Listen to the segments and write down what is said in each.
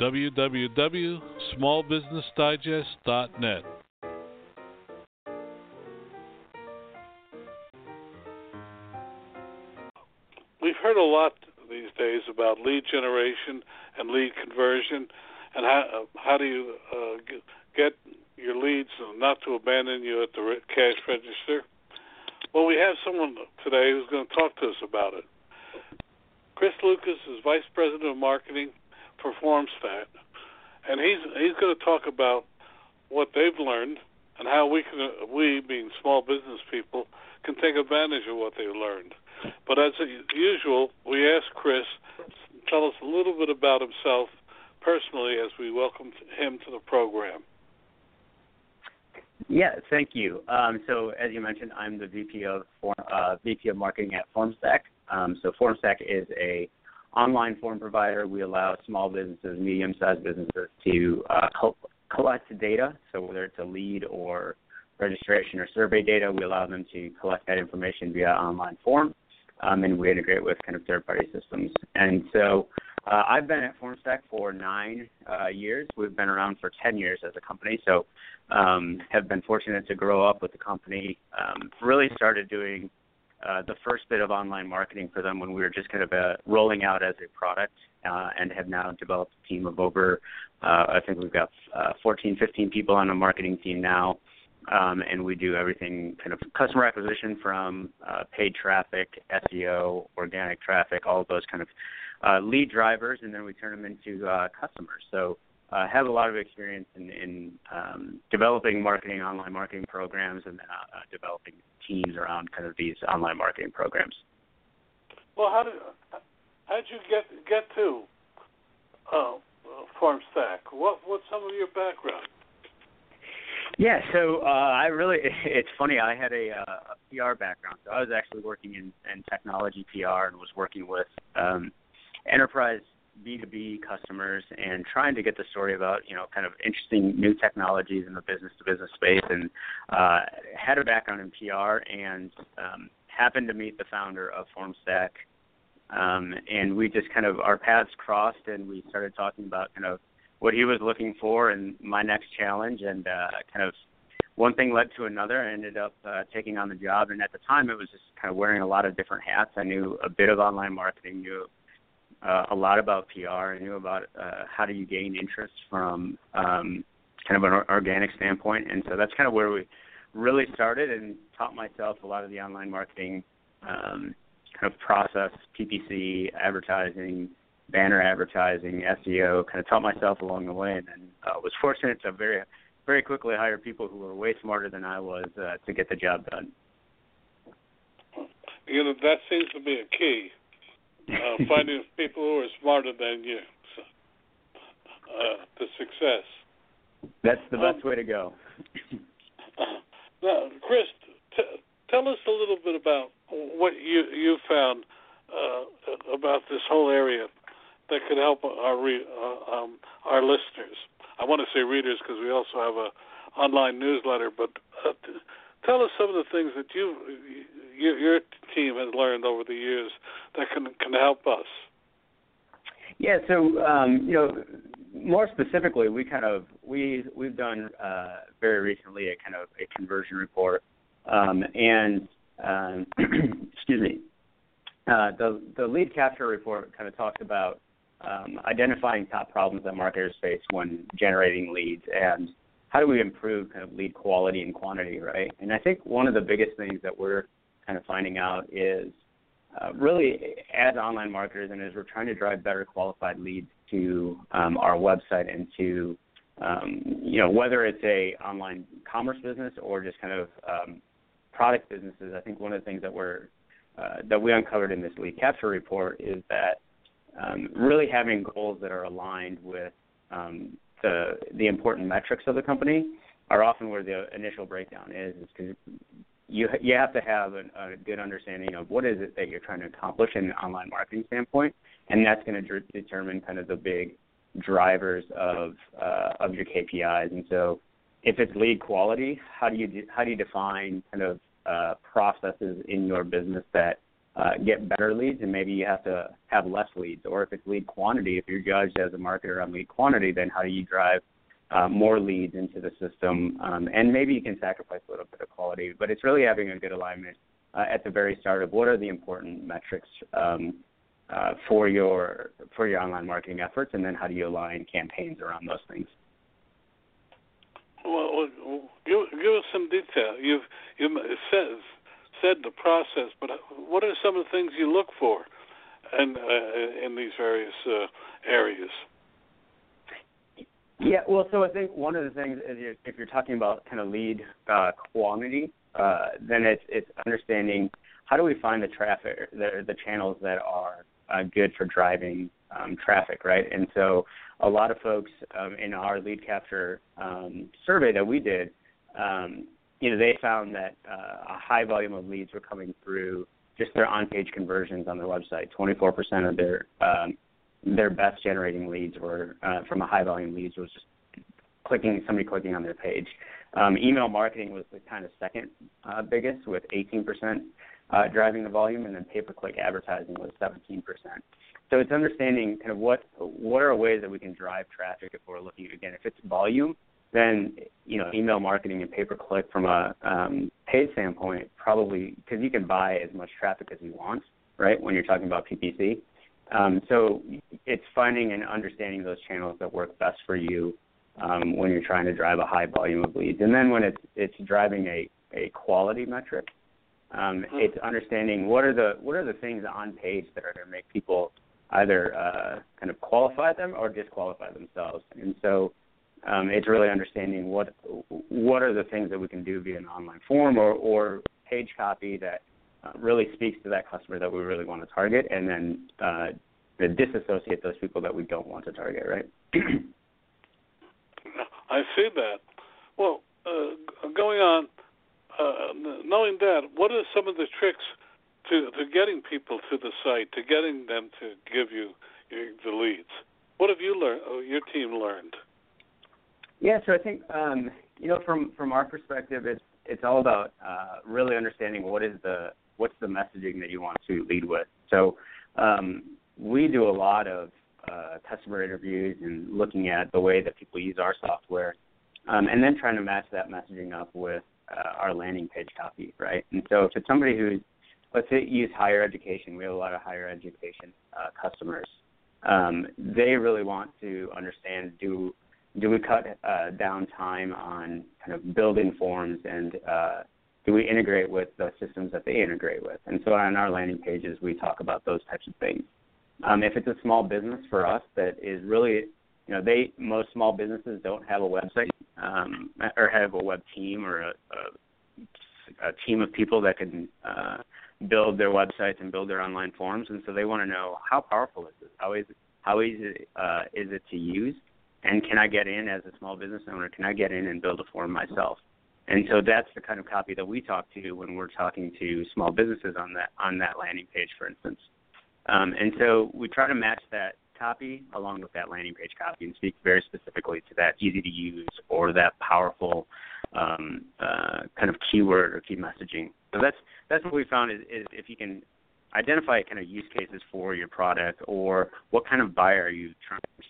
www.smallbusinessdigest.net. We've heard a lot these days about lead generation and lead conversion, and how uh, how do you uh, get your leads not to abandon you at the cash register? Well, we have someone today who's going to talk to us about it. Chris Lucas is Vice President of Marketing for that, and he's he's going to talk about what they've learned and how we can we being small business people can take advantage of what they've learned. But as usual, we ask Chris tell us a little bit about himself personally as we welcome him to the program. Yeah, thank you. Um, so as you mentioned, I'm the VP of uh, VP of Marketing at FormStack. Um, so FormStack is a online form provider. We allow small businesses, medium-sized businesses to uh, collect data. So whether it's a lead or registration or survey data, we allow them to collect that information via online form um, and we integrate with kind of third-party systems. And so uh, I've been at FormStack for nine uh, years. We've been around for 10 years as a company, so um, have been fortunate to grow up with the company. Um, really started doing uh, the first bit of online marketing for them when we were just kind of uh, rolling out as a product, uh, and have now developed a team of over, uh, I think we've got uh, 14, 15 people on the marketing team now um, and we do everything kind of customer acquisition from paid traffic, SEO, organic traffic, all of those kind of lead drivers, and then we turn them into customers. So uh, have a lot of experience in, in um, developing marketing, online marketing programs, and uh, uh, developing teams around kind of these online marketing programs. Well, how did how did you get get to uh, FormStack? What what's some of your background? Yeah, so uh, I really, it's funny. I had a, uh, a PR background, so I was actually working in, in technology PR and was working with um, enterprise B2B customers and trying to get the story about, you know, kind of interesting new technologies in the business to business space and uh, had a background in PR and um, happened to meet the founder of FormStack. Um, and we just kind of, our paths crossed and we started talking about kind of what he was looking for and my next challenge and uh kind of one thing led to another I ended up uh, taking on the job and at the time it was just kind of wearing a lot of different hats I knew a bit of online marketing knew uh, a lot about PR I knew about uh, how do you gain interest from um, kind of an organic standpoint and so that's kind of where we really started and taught myself a lot of the online marketing um, kind of process PPC advertising banner advertising, SEO, kind of taught myself along the way, and then, uh, was fortunate to very, very quickly hire people who were way smarter than I was uh, to get the job done. You know that seems to be a key. Uh, finding people who are smarter than you uh, to success. That's the best um, way to go. now, Chris, t- tell us a little bit about what you you found uh, about this whole area that could help our re- uh, um, our listeners. I want to say readers because we also have a online newsletter. But uh, tell us some of the things that you, you your team has learned over the years that can can help us. Yeah, so um, you know, more specifically, we kind of we we've done uh, very recently a kind of a conversion report, um, and um, excuse me, uh, the the lead capture report kind of talks about um, identifying top problems that marketers face when generating leads and how do we improve kind of lead quality and quantity, right? And I think one of the biggest things that we're kind of finding out is uh, really as online marketers and as we're trying to drive better qualified leads to um, our website and to um, you know whether it's a online commerce business or just kind of um, product businesses. I think one of the things that we're uh, that we uncovered in this lead capture report is that um, really having goals that are aligned with um, the the important metrics of the company are often where the initial breakdown is. Is because you you have to have a, a good understanding of what is it that you're trying to accomplish in an online marketing standpoint, and that's going to de- determine kind of the big drivers of uh, of your KPIs. And so, if it's lead quality, how do you de- how do you define kind of uh, processes in your business that uh, get better leads, and maybe you have to have less leads. Or if it's lead quantity, if you're judged as a marketer on lead quantity, then how do you drive uh, more leads into the system? Um, and maybe you can sacrifice a little bit of quality, but it's really having a good alignment uh, at the very start of what are the important metrics um, uh, for your for your online marketing efforts, and then how do you align campaigns around those things. Well, give, give us some detail. You've you said said the process, but what are some of the things you look for, in uh, in these various uh, areas? Yeah, well, so I think one of the things is if you're talking about kind of lead uh, quantity, uh, then it's it's understanding how do we find the traffic, the the channels that are uh, good for driving um, traffic, right? And so a lot of folks um, in our lead capture um, survey that we did, um, you know, they found that uh, a high volume of leads were coming through just their on-page conversions on their website. 24% of their um, their best generating leads were uh, from a high volume leads was just clicking somebody clicking on their page. Um, email marketing was the kind of second uh, biggest with 18% uh, driving the volume, and then pay-per-click advertising was 17%. So it's understanding kind of what what are ways that we can drive traffic if we're looking again if it's volume, then you know email marketing and pay-per-click from a um, paid standpoint probably because you can buy as much traffic as you want, right? When you're talking about PPC. Um, so it's finding and understanding those channels that work best for you um, when you're trying to drive a high volume of leads, and then when it's it's driving a a quality metric, um, mm-hmm. it's understanding what are the what are the things on page that are going to make people either uh, kind of qualify them or disqualify themselves. And so um, it's really understanding what what are the things that we can do via an online form or, or page copy that uh, really speaks to that customer that we really want to target, and then uh, disassociate those people that we don't want to target. Right. I see that. Well, uh, going on, uh, knowing that, what are some of the tricks to to getting people to the site, to getting them to give you the leads. What have you learned? Oh, your team learned? Yeah, so I think um, you know from from our perspective, it's it's all about uh, really understanding what is the what's the messaging that you want to lead with. So um, we do a lot of uh, customer interviews and looking at the way that people use our software, um, and then trying to match that messaging up with uh, our landing page copy, right? And so if it's somebody who's let's say use higher education. We have a lot of higher education uh, customers. Um, they really want to understand do do we cut uh, down time on kind of building forms and uh, do we integrate with the systems that they integrate with? And so on our landing pages, we talk about those types of things. Um, if it's a small business for us that is really, you know, they most small businesses don't have a website um, or have a web team or a, a, a team of people that can uh, build their websites and build their online forms, and so they want to know how powerful is this? How is how easy uh, is it to use? And can I get in as a small business owner? Can I get in and build a form myself? And so that's the kind of copy that we talk to when we're talking to small businesses on that on that landing page, for instance. Um, and so we try to match that copy along with that landing page copy and speak very specifically to that easy to use or that powerful um, uh, kind of keyword or key messaging. So that's that's what we found is, is if you can identify kind of use cases for your product or what kind of buyer are you trying to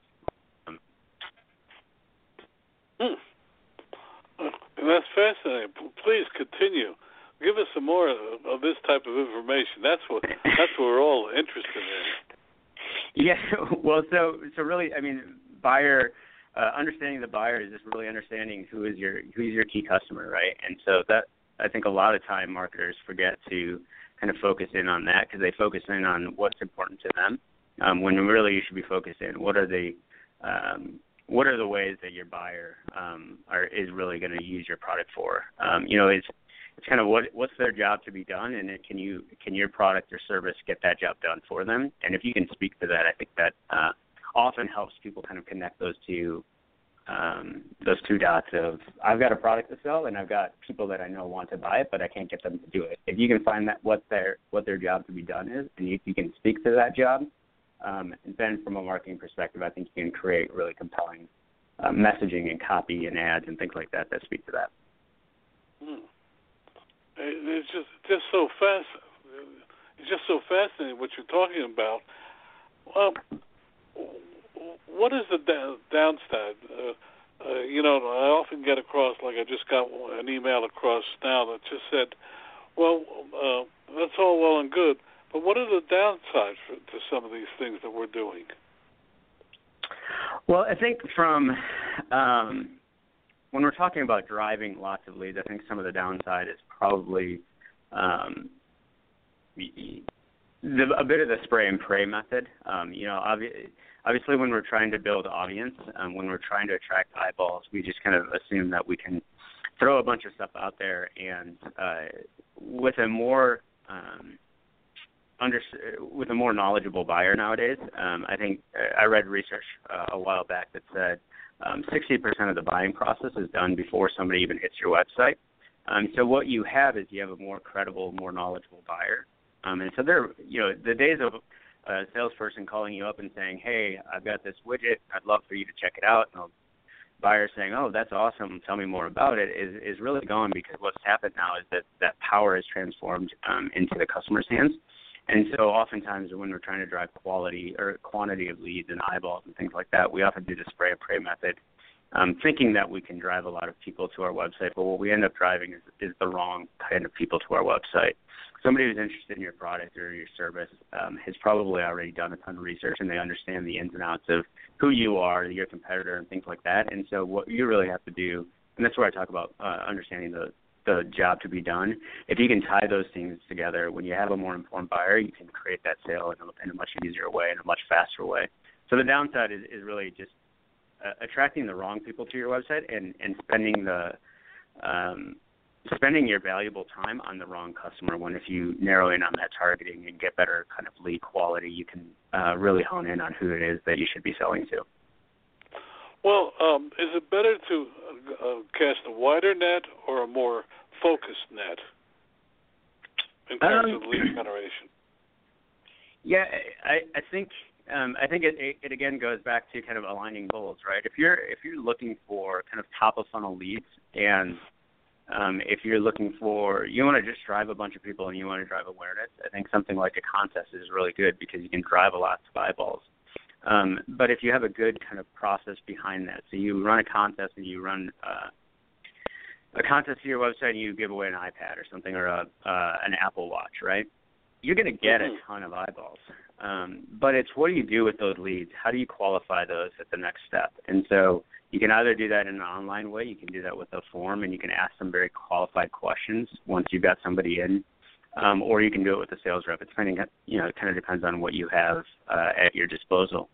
hmm. That's fascinating. Please continue. Give us some more of this type of information. That's what that's what we're all interested in. Yeah, well, so so really, I mean, buyer uh, understanding the buyer is just really understanding who is your who is your key customer, right? And so that I think a lot of time marketers forget to kind of focus in on that because they focus in on what's important to them, um, when really you should be focused in what are the um, what are the ways that your buyer um, are is really going to use your product for? Um, you know, it's it's kind of what what's their job to be done, and can you can your product or service get that job done for them? And if you can speak to that, I think that uh, often helps people kind of connect those two um, those two dots of I've got a product to sell and I've got people that I know want to buy it, but I can't get them to do it. If you can find that what their what their job to be done is, and if you can speak to that job, um, then from a marketing perspective, I think you can create really compelling uh, messaging and copy and ads and things like that that speak to that. Hmm. It's just just so fast. It's just so fascinating what you're talking about. Well, what is the downside? Uh, uh, you know, I often get across, like I just got an email across now that just said, "Well, uh, that's all well and good, but what are the downsides for, to some of these things that we're doing?" Well, I think from um, when we're talking about driving lots of leads, I think some of the downside is probably um, the, a bit of the spray and pray method. Um, you know, obviously obviously when we're trying to build audience, um, when we're trying to attract eyeballs, we just kind of assume that we can throw a bunch of stuff out there, and uh, with a more um, under with a more knowledgeable buyer nowadays, um, I think uh, I read research uh, a while back that said um, 60% of the buying process is done before somebody even hits your website. Um, so what you have is you have a more credible, more knowledgeable buyer. Um, and so there, you know, the days of a salesperson calling you up and saying, "Hey, I've got this widget. I'd love for you to check it out," and the buyer saying, "Oh, that's awesome. Tell me more about it," is is really gone because what's happened now is that that power is transformed um, into the customer's hands. And so, oftentimes, when we're trying to drive quality or quantity of leads and eyeballs and things like that, we often do the spray and pray method, um, thinking that we can drive a lot of people to our website. But what we end up driving is, is the wrong kind of people to our website somebody who's interested in your product or your service um, has probably already done a ton of research and they understand the ins and outs of who you are, your competitor, and things like that. And so what you really have to do, and that's where I talk about uh, understanding the the job to be done. If you can tie those things together, when you have a more informed buyer, you can create that sale in a, in a much easier way, in a much faster way. So the downside is, is really just uh, attracting the wrong people to your website and and spending the um, spending your valuable time on the wrong customer when if you narrow in on that targeting and get better kind of lead quality, you can uh, really hone in on who it is that you should be selling to. Well, um, is it better to uh, cast a wider net or a more focused net in terms um, of lead generation? Yeah, I, I think um, I think it, it, it again goes back to kind of aligning goals, right? If you're if you're looking for kind of top of funnel leads and um, if you're looking for you want to just drive a bunch of people and you want to drive awareness, I think something like a contest is really good because you can drive a lot of eyeballs. Um, but if you have a good kind of process behind that, so you run a contest and you run uh, a contest to your website and you give away an iPad or something or a uh, an Apple Watch, right? You're going to get mm-hmm. a ton of eyeballs. Um, but it's what do you do with those leads? How do you qualify those at the next step? And so you can either do that in an online way, you can do that with a form, and you can ask some very qualified questions once you've got somebody in, um, or you can do it with a sales rep. It's depending, you know, it kind of depends on what you have uh, at your disposal.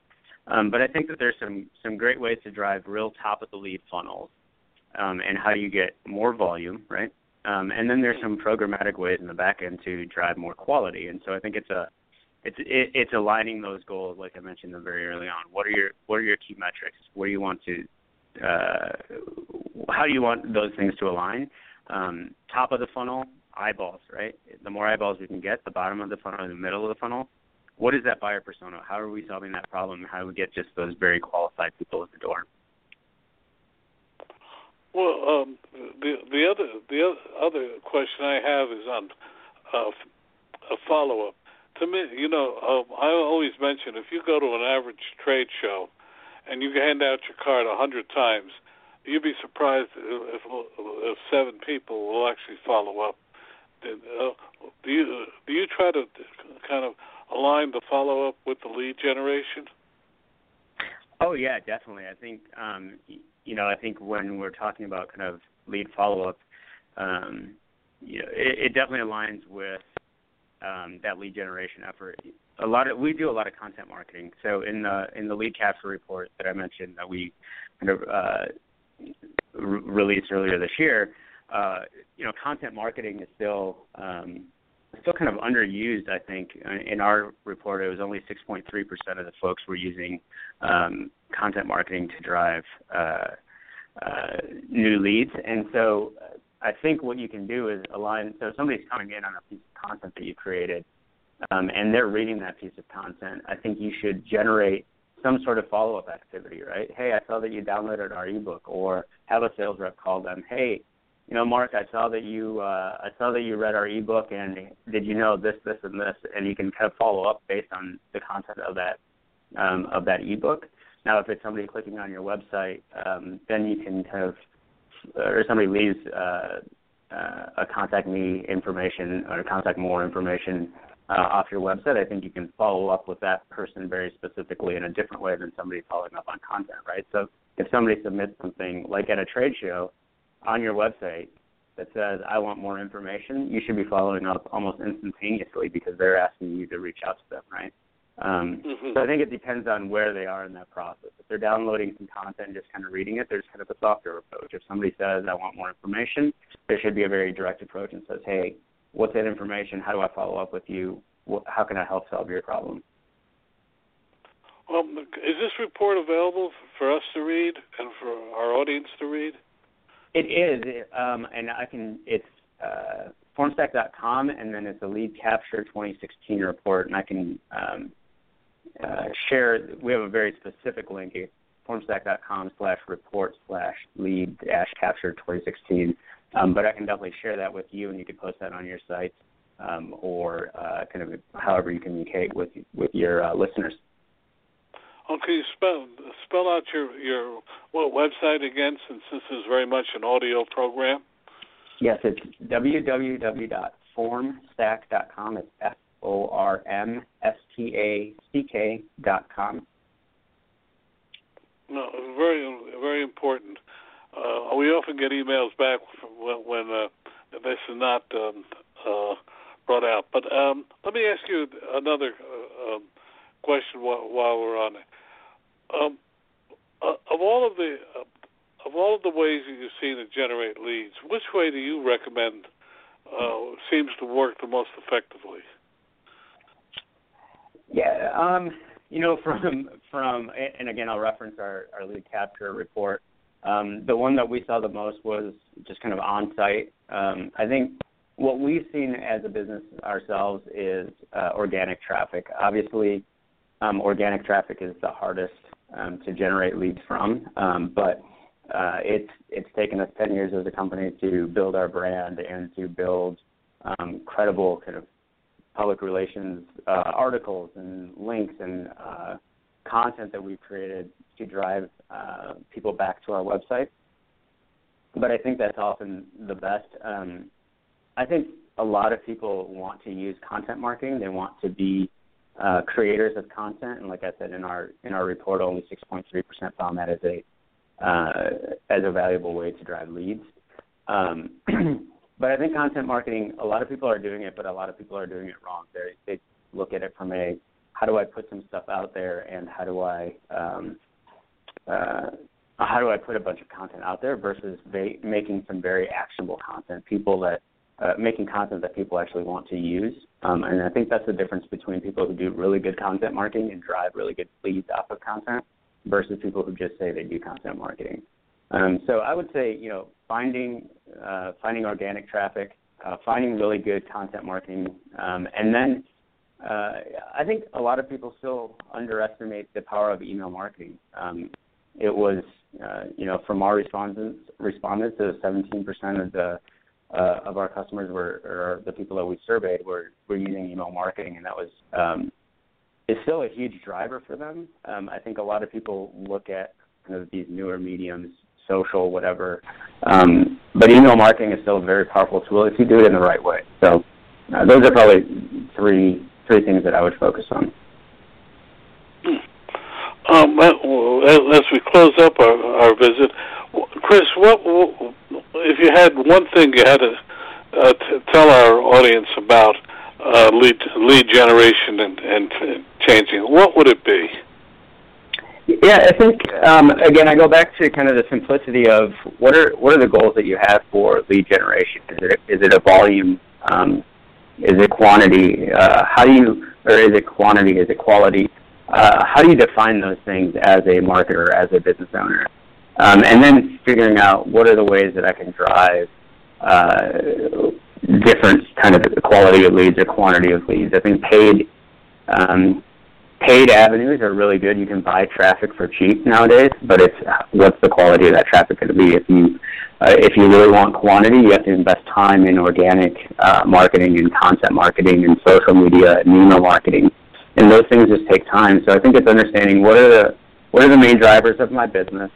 Um, but I think that there's some some great ways to drive real top of the lead funnels, um, and how you get more volume, right? Um, and then there's some programmatic ways in the back end to drive more quality. And so I think it's a it's it, it's aligning those goals, like I mentioned them very early on. What are your what are your key metrics? Where do you want to uh, how do you want those things to align? Um, top of the funnel, eyeballs, right? The more eyeballs we can get, the bottom of the funnel, the middle of the funnel. What is that buyer persona? How are we solving that problem? How do we get just those very qualified people at the door? Well, um, the the other the other question I have is on uh, a follow up. To me, you know, um, I always mention if you go to an average trade show, and you hand out your card a hundred times, you'd be surprised if, if seven people will actually follow up. Uh, do you do you try to kind of align the follow up with the lead generation? Oh yeah, definitely. I think um, you know, I think when we're talking about kind of lead follow up, um, you know, it, it definitely aligns with um, that lead generation effort. A lot of we do a lot of content marketing. So in the in the lead capture report that I mentioned that we kind of uh, re- released earlier this year, uh, you know, content marketing is still um, still kind of underused. I think in our report, it was only 6.3% of the folks were using um, content marketing to drive uh, uh, new leads, and so I think what you can do is align. So somebody's coming in on a piece of content that you created, um, and they're reading that piece of content, I think you should generate some sort of follow-up activity, right? Hey, I saw that you downloaded our ebook, or have a sales rep call them. Hey, you know, Mark, I saw that you uh, I saw that you read our ebook, and did you know this, this, and this? And you can kind of follow up based on the content of that um, of that ebook. Now, if it's somebody clicking on your website, um, then you can kind of or somebody leaves uh, uh, a contact me information or contact more information uh, off your website, I think you can follow up with that person very specifically in a different way than somebody following up on content, right? So if somebody submits something like at a trade show on your website that says I want more information, you should be following up almost instantaneously because they're asking you to reach out to them, right? Um, mm-hmm. So I think it depends on where they are in that process. If they're downloading some content and just kind of reading it, there's kind of a softer approach. If somebody says, I want more information, there should be a very direct approach and says, hey, what's that information? How do I follow up with you? How can I help solve your problem? Well, is this report available for us to read and for our audience to read? It is, um, and I can. It's uh, formstack.com, and then it's the lead capture 2016 report, and I can um, uh, share. We have a very specific link formstack.com slash report slash lead dash capture 2016. Um, but I can definitely share that with you, and you can post that on your site um, or uh, kind of however you communicate with with your uh, listeners. Okay, you spell spell out your your what website again, since this is very much an audio program. Yes, it's www.formstack.com. It's F O R M S T A C K dot com. No, very very important. Uh, we often get emails back when, when uh, this is not um, uh, brought out. But um, let me ask you another uh, um, question while, while, we're on it. Um, uh, of all of the uh, of all of the ways that you've seen to generate leads, which way do you recommend seems to work the most effectively? Yeah, um, you know, from from and again, I'll reference our our lead capture report. Um, the one that we saw the most was just kind of on site. Um, I think what we've seen as a business ourselves is uh, organic traffic. Obviously, um, organic traffic is the hardest um, to generate leads from, um, but uh, it's it's taken us 10 years as a company to build our brand and to build um, credible kind of public relations uh, articles and links and uh, content that we've created to drive uh, people back to our website. But I think that's often the best. Um, I think a lot of people want to use content marketing. They want to be uh, creators of content, and like I said in our in our report, only 6.3% found that as a uh, as a valuable way to drive leads. Um, but I think content marketing, a lot of people are doing it, but a lot of people are doing it wrong. They they look at it from a how do I put some stuff out there, and how do I um, uh, how do I put a bunch of content out there versus va- making some very actionable content, people that uh, making content that people actually want to use. Um, and I think that's the difference between people who do really good content marketing and drive really good leads off of content versus people who just say they do content marketing. Um, so I would say, you know, finding uh, finding organic traffic, uh, finding really good content marketing, um, and then uh, I think a lot of people still underestimate the power of email marketing. Um, it was, uh, you know, from our respondents, respondents, 17% of the uh, of our customers were, or the people that we surveyed were were using email marketing, and that was um, still a huge driver for them. Um, I think a lot of people look at kind of these newer mediums social, whatever. Um, but email marketing is still a very powerful tool if you do it in the right way. So uh, those are probably three three things that I would focus on. Um, as we close up our, our visit, Chris, what if you had one thing you had to uh, t- tell our audience about uh, lead lead generation and, and changing? What would it be? Yeah, I think um, again I go back to kind of the simplicity of what are what are the goals that you have for lead generation? Is it is it a volume? Um, is it quantity? Uh, how do you or is it quantity? Is it quality? Uh, how do you define those things as a marketer, as a business owner? Um, and then figuring out what are the ways that I can drive uh, different kind of quality of leads or quantity of leads. I think paid um, paid avenues are really good. You can buy traffic for cheap nowadays, but it's what's the quality of that traffic going to be? If you uh, if you really want quantity, you have to invest time in organic uh, marketing and content marketing and social media and email marketing, and those things just take time. So I think it's understanding what are the what are the main drivers of my business,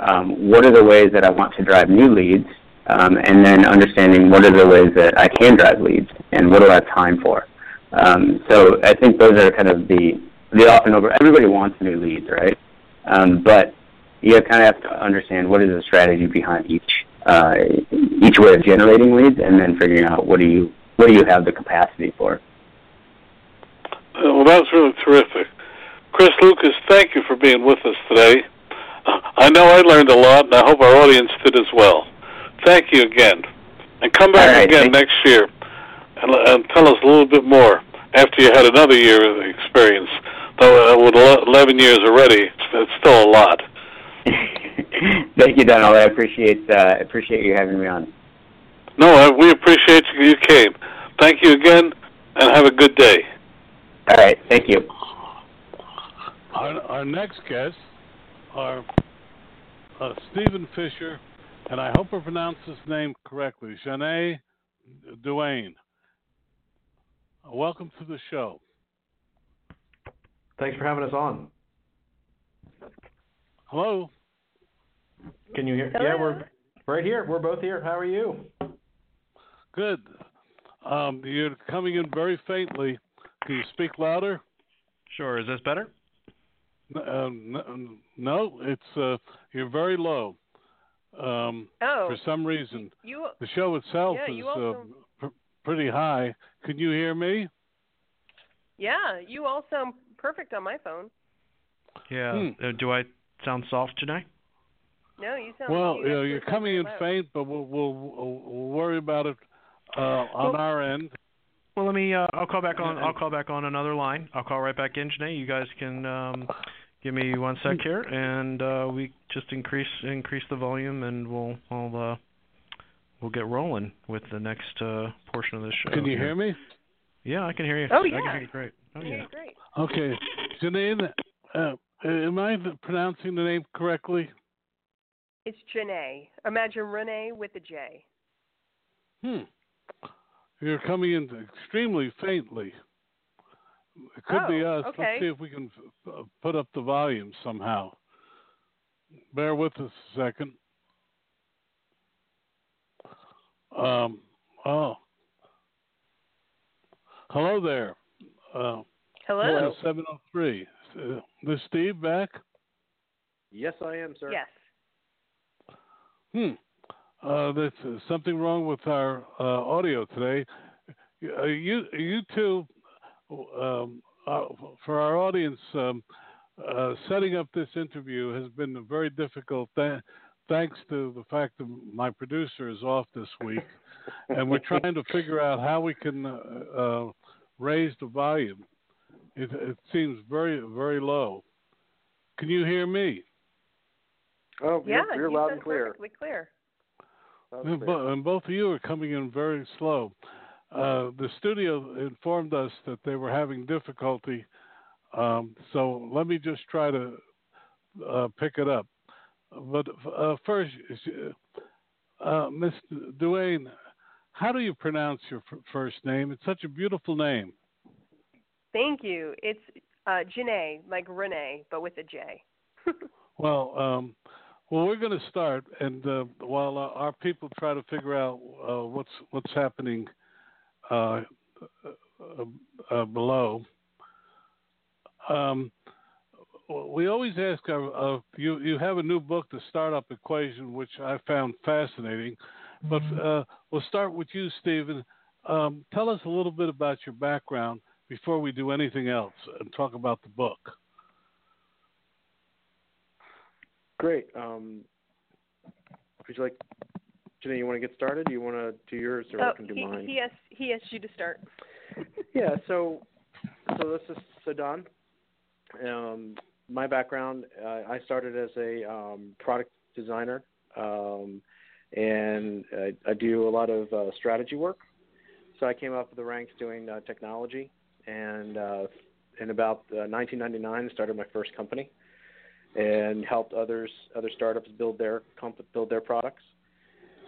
um, what are the ways that I want to drive new leads, um, and then understanding what are the ways that I can drive leads and what do I have time for. Um, so I think those are kind of the the often over. Everybody wants new leads, right? Um, but you kind of have to understand what is the strategy behind each uh, each way of generating leads, and then figuring out what do you what do you have the capacity for. Uh, well, that was really terrific, Chris Lucas. Thank you for being with us today. I know I learned a lot, and I hope our audience did as well. Thank you again, and come back right, again next year and, and tell us a little bit more after you had another year of experience. Though uh, with 11 years already, it's still a lot. Thank you, Donald. I appreciate uh, appreciate you having me on. No, we appreciate you. You came. Thank you again, and have a good day. All right. Thank you. Our, our next guest are uh, Steven Fisher, and I hope I pronounced his name correctly. Janae Duane. Welcome to the show. Thanks for having us on. Hello. Can you hear? Hello. Yeah, we're right here. We're both here. How are you? Good. Um, you're coming in very faintly. Can you speak louder? Sure. Is this better? Uh, no, it's uh, you're very low. Um, oh. For some reason, you, the show itself yeah, is also, uh, pr- pretty high. Can you hear me? Yeah, you all sound perfect on my phone. Yeah. Hmm. Uh, do I sound soft tonight? No, you sound. Well, you know, you're coming in loud. faint, but we'll, we'll we'll worry about it uh, on well, our end. Well, let me. Uh, I'll call back on. I'll call back on another line. I'll call right back in, Janae. You guys can um, give me one sec Hmm. here, and uh, we just increase increase the volume, and we'll I'll uh, we'll get rolling with the next uh, portion of this show. Can you here. hear me? Yeah, I can hear you. Oh I yeah. can hear you great. Oh yeah. great. Okay, Janine, uh, am I pronouncing the name correctly? It's Janae. Imagine Renee with a J. Hmm. You're coming in extremely faintly. It could oh, be us. Okay. Let's see if we can uh, put up the volume somehow. Bear with us a second. Um. Oh. Hello there. Uh, Hello. Seven oh three. Uh, this Steve back? Yes, I am, sir. Yes. Hmm. Uh, there's uh, something wrong with our uh, audio today. Uh, you, you two, um, uh, for our audience, um, uh, setting up this interview has been very difficult. Th- thanks to the fact that my producer is off this week, and we're trying to figure out how we can uh, uh, raise the volume. It, it seems very, very low. Can you hear me? Oh, Yeah, you're, you're loud and clear. perfectly clear. And, and clear. bo- and both of you are coming in very slow. Uh, the studio informed us that they were having difficulty, um, so let me just try to uh, pick it up. But uh, first, uh, Miss Duane, how do you pronounce your f- first name? It's such a beautiful name. Thank you. It's uh, Janae, like Renee, but with a J. Well, um, well, we're going to start, and uh, while uh, our people try to figure out uh, what's what's happening uh, uh, below, um, we always ask our, uh, you you have a new book, The Startup Equation, which I found fascinating. But uh, we'll start with you, Steven. Um, tell us a little bit about your background before we do anything else and talk about the book. Great. Um, would you like, Jenny? You want to get started? Do you want to do yours, or oh, I can do he, mine? he asked he asked you to start. Yeah. So, so this is Sadan. Um, my background, uh, I started as a um, product designer, um, and I, I do a lot of uh, strategy work. So I came up the ranks doing uh, technology, and uh, in about uh, 1999, started my first company, and helped others, other startups build their comp- build their products.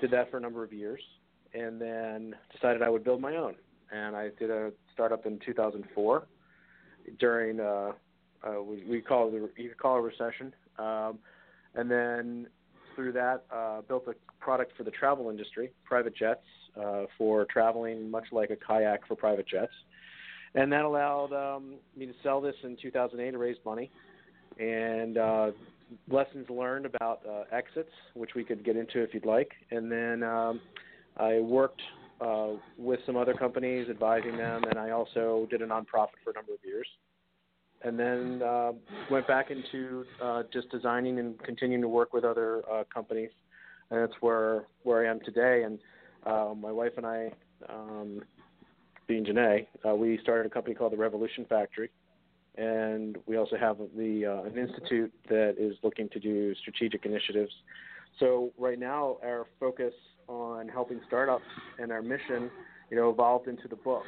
Did that for a number of years, and then decided I would build my own. And I did a startup in 2004 during uh, uh, we, we call it the, you could call it a recession. Um, and then through that, uh, built a product for the travel industry, private jets, uh, for traveling, much like a kayak for private jets. And that allowed um, me to sell this in 2008 to raise money. And uh, lessons learned about uh, exits, which we could get into if you'd like. And then um, I worked uh, with some other companies, advising them, and I also did a nonprofit for a number of years and then uh, went back into uh, just designing and continuing to work with other uh, companies, and that's where where I am today. And uh, my wife and I, um, being Janae, uh, we started a company called the Revolution Factory, and we also have the uh, an institute that is looking to do strategic initiatives. So right now, our focus on helping startups and our mission, you know, evolved into the book,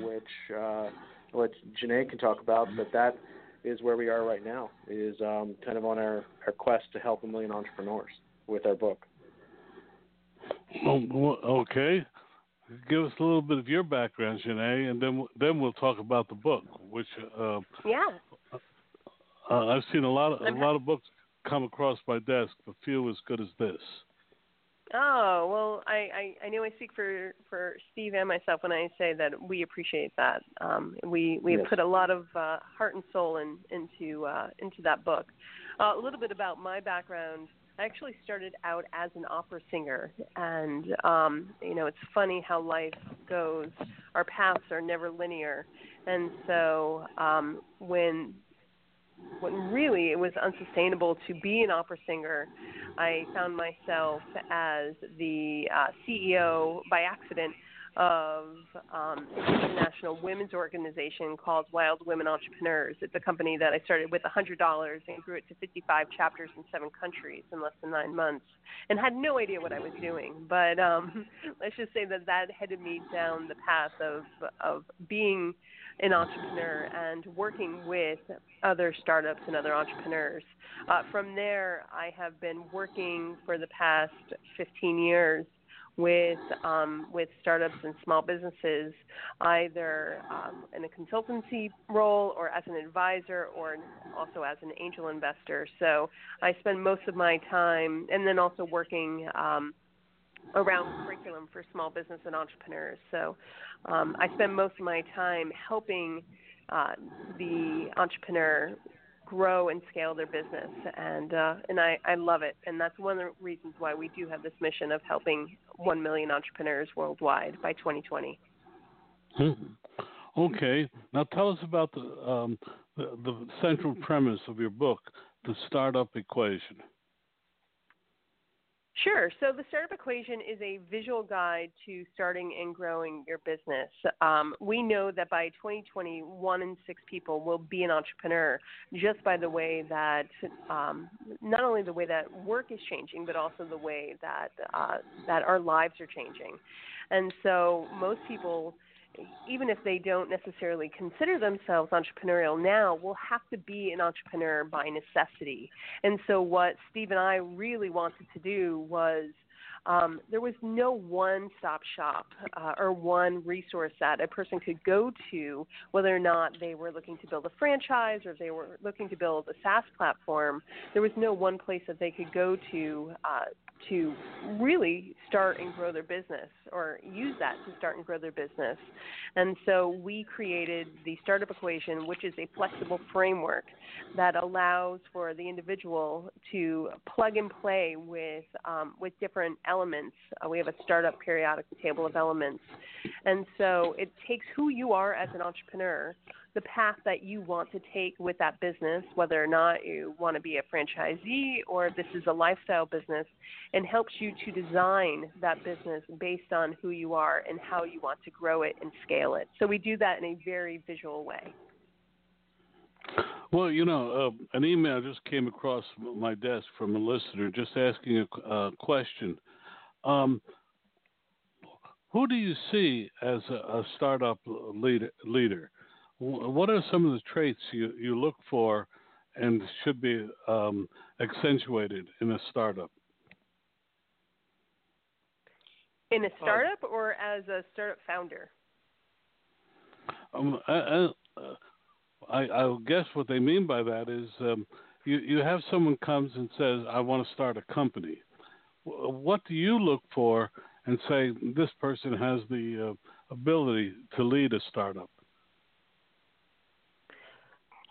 which uh, what Janae can talk about, but that is where we are right now. Is um, kind of on our, our quest to help a million entrepreneurs with our book. Oh, okay. Give us a little bit of your background, Janae, and then then we'll talk about the book. Which uh, yeah, uh, I've seen a lot of a lot of books come across my desk, but few as good as this. Oh well, I, I, I know I speak for for Steve and myself when I say that we appreciate that. Um, we we yes. put a lot of uh, heart and soul in, into uh, into that book. Uh, a little bit about my background. I actually started out as an opera singer, and um, you know it's funny how life goes. Our paths are never linear, and so um, when when really it was unsustainable to be an opera singer. I found myself as the uh, CEO by accident of um, international women's organization called Wild Women Entrepreneurs. It's a company that I started with $100 and grew it to 55 chapters in seven countries in less than nine months, and had no idea what I was doing. But um, let's just say that that headed me down the path of of being an entrepreneur and working with other startups and other entrepreneurs. Uh, from there, I have been working for the past 15 years with um, with startups and small businesses, either um, in a consultancy role or as an advisor or also as an angel investor. So I spend most of my time, and then also working. Um, around curriculum for small business and entrepreneurs. So um, I spend most of my time helping uh, the entrepreneur grow and scale their business, and uh, and I, I love it. And that's one of the reasons why we do have this mission of helping one million entrepreneurs worldwide by 2020. Hmm. Okay, now tell us about the, um, the the central premise of your book, the startup equation. Sure. So the startup equation is a visual guide to starting and growing your business. Um, we know that by 2020, one in six people will be an entrepreneur just by the way that um, not only the way that work is changing, but also the way that uh, that our lives are changing. And so most people even if they don't necessarily consider themselves entrepreneurial now, will have to be an entrepreneur by necessity. And so, what Steve and I really wanted to do was um, there was no one-stop shop uh, or one resource that a person could go to, whether or not they were looking to build a franchise or if they were looking to build a SaaS platform. There was no one place that they could go to uh, to really start and grow their business or use that to start and grow their business. And so we created the startup equation, which is a flexible framework that allows for the individual to plug and play with um, with different elements. Uh, we have a startup periodic table of elements, and so it takes who you are as an entrepreneur the path that you want to take with that business, whether or not you want to be a franchisee or this is a lifestyle business, and helps you to design that business based on who you are and how you want to grow it and scale it. So we do that in a very visual way. Well, you know, uh, an email just came across my desk from a listener just asking a uh, question. Um, who do you see as a, a startup leader? leader? what are some of the traits you, you look for and should be um, accentuated in a startup? In a startup uh, or as a startup founder? Um, I, I, I, guess what they mean by that is um, you, you have someone comes and says, I want to start a company. What do you look for and say this person has the uh, ability to lead a startup?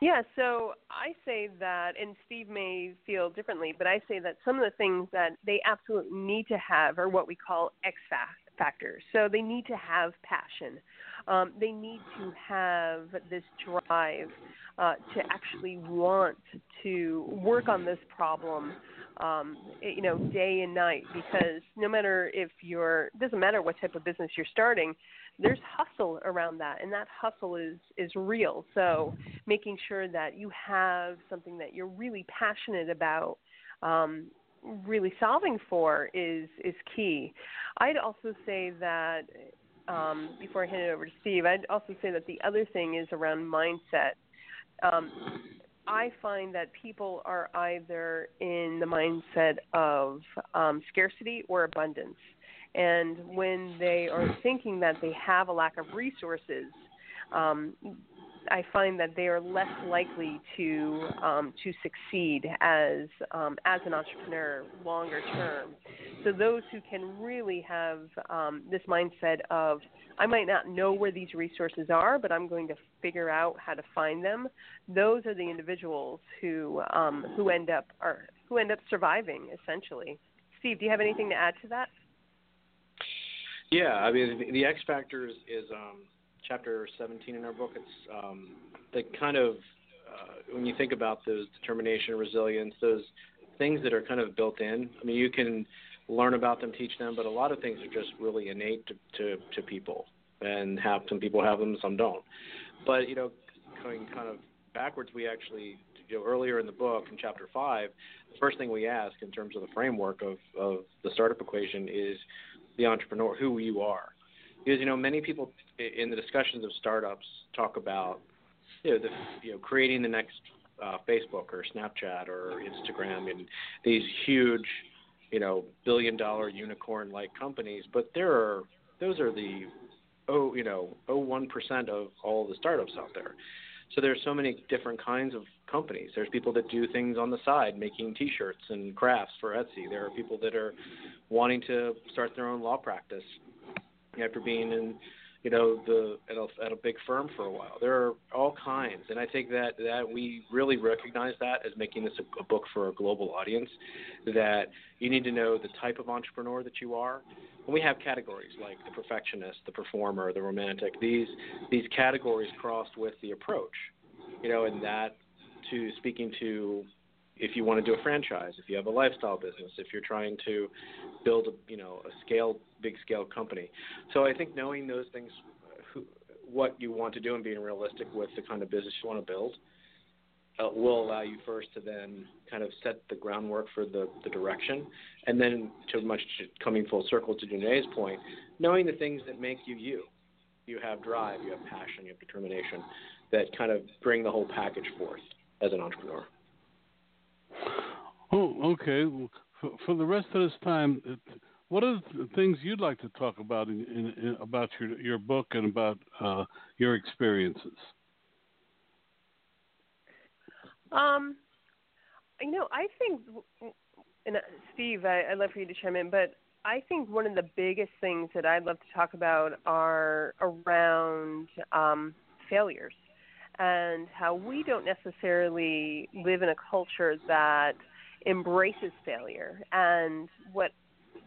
Yeah, so I say that, and Steve may feel differently, but I say that some of the things that they absolutely need to have are what we call X factors. So they need to have passion. Um, they need to have this drive uh, to actually want to work on this problem um, you know, day and night because no matter if you're, doesn't matter what type of business you're starting, there's hustle around that, and that hustle is is real. So making sure that you have something that you're really passionate about. Um, really solving for is is key. I'd also say that um, before I hand it over to Steve, I'd also say that the other thing is around mindset. Um, I find that people are either in the mindset of um, scarcity or abundance. And when they are thinking that they have a lack of resources, um, I find that they are less likely to um, to succeed as um, as an entrepreneur longer term. So those who can really have um, this mindset of I might not know where these resources are, but I'm going to figure out how to find them. Those are the individuals who um, who end up are who end up surviving essentially. Steve, do you have anything to add to that? Yeah, I mean the, X factors is um, chapter 17 in our book. It's um, the kind of uh, when you think about those determination, resilience, those things that are kind of built in. I mean, you can learn about them, teach them, but a lot of things are just really innate to to, to people, and have some people have them, some don't. But you know, going kind of backwards, we actually you know, earlier in the book in chapter five, the first thing we ask in terms of the framework of, of the startup equation is the entrepreneur, who you are. Because you know many people in the discussions of startups talk about you know the you know creating the next uh, Facebook or Snapchat or Instagram and these huge you know billion dollar unicorn like companies, but there are those are the oh you know oh one percent of all the startups out there. So there's so many different kinds of companies. There's people that do things on the side, making T-shirts and crafts for Etsy. There are people that are wanting to start their own law practice after being in, you know, the at a, at a big firm for a while. There are all kinds, and I think that that we really recognize that as making this a, a book for a global audience. That you need to know the type of entrepreneur that you are. And we have categories like the perfectionist, the performer, the romantic. These these categories crossed with the approach, you know, and that to speaking to if you want to do a franchise, if you have a lifestyle business, if you're trying to build a you know a scale big scale company. So I think knowing those things, who, what you want to do and being realistic with the kind of business you want to build, uh, will allow you first to then kind of set the groundwork for the, the direction, and then to much coming full circle to Jana's point, knowing the things that make you you. You have drive, you have passion, you have determination, that kind of bring the whole package forth as an entrepreneur. Oh, okay. For, for the rest of this time, what are the things you'd like to talk about in, in, in about your your book and about uh, your experiences? Um, you know, I think, and uh, Steve, I, I'd love for you to chime in, but I think one of the biggest things that I'd love to talk about are around um, failures and how we don't necessarily live in a culture that embraces failure. And what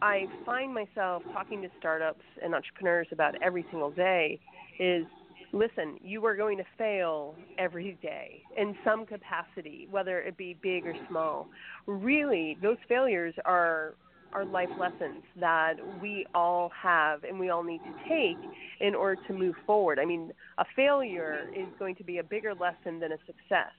I find myself talking to startups and entrepreneurs about every single day is listen, you are going to fail every day in some capacity, whether it be big or small. Really, those failures are are life lessons that we all have and we all need to take in order to move forward. I mean, a failure is going to be a bigger lesson than a success.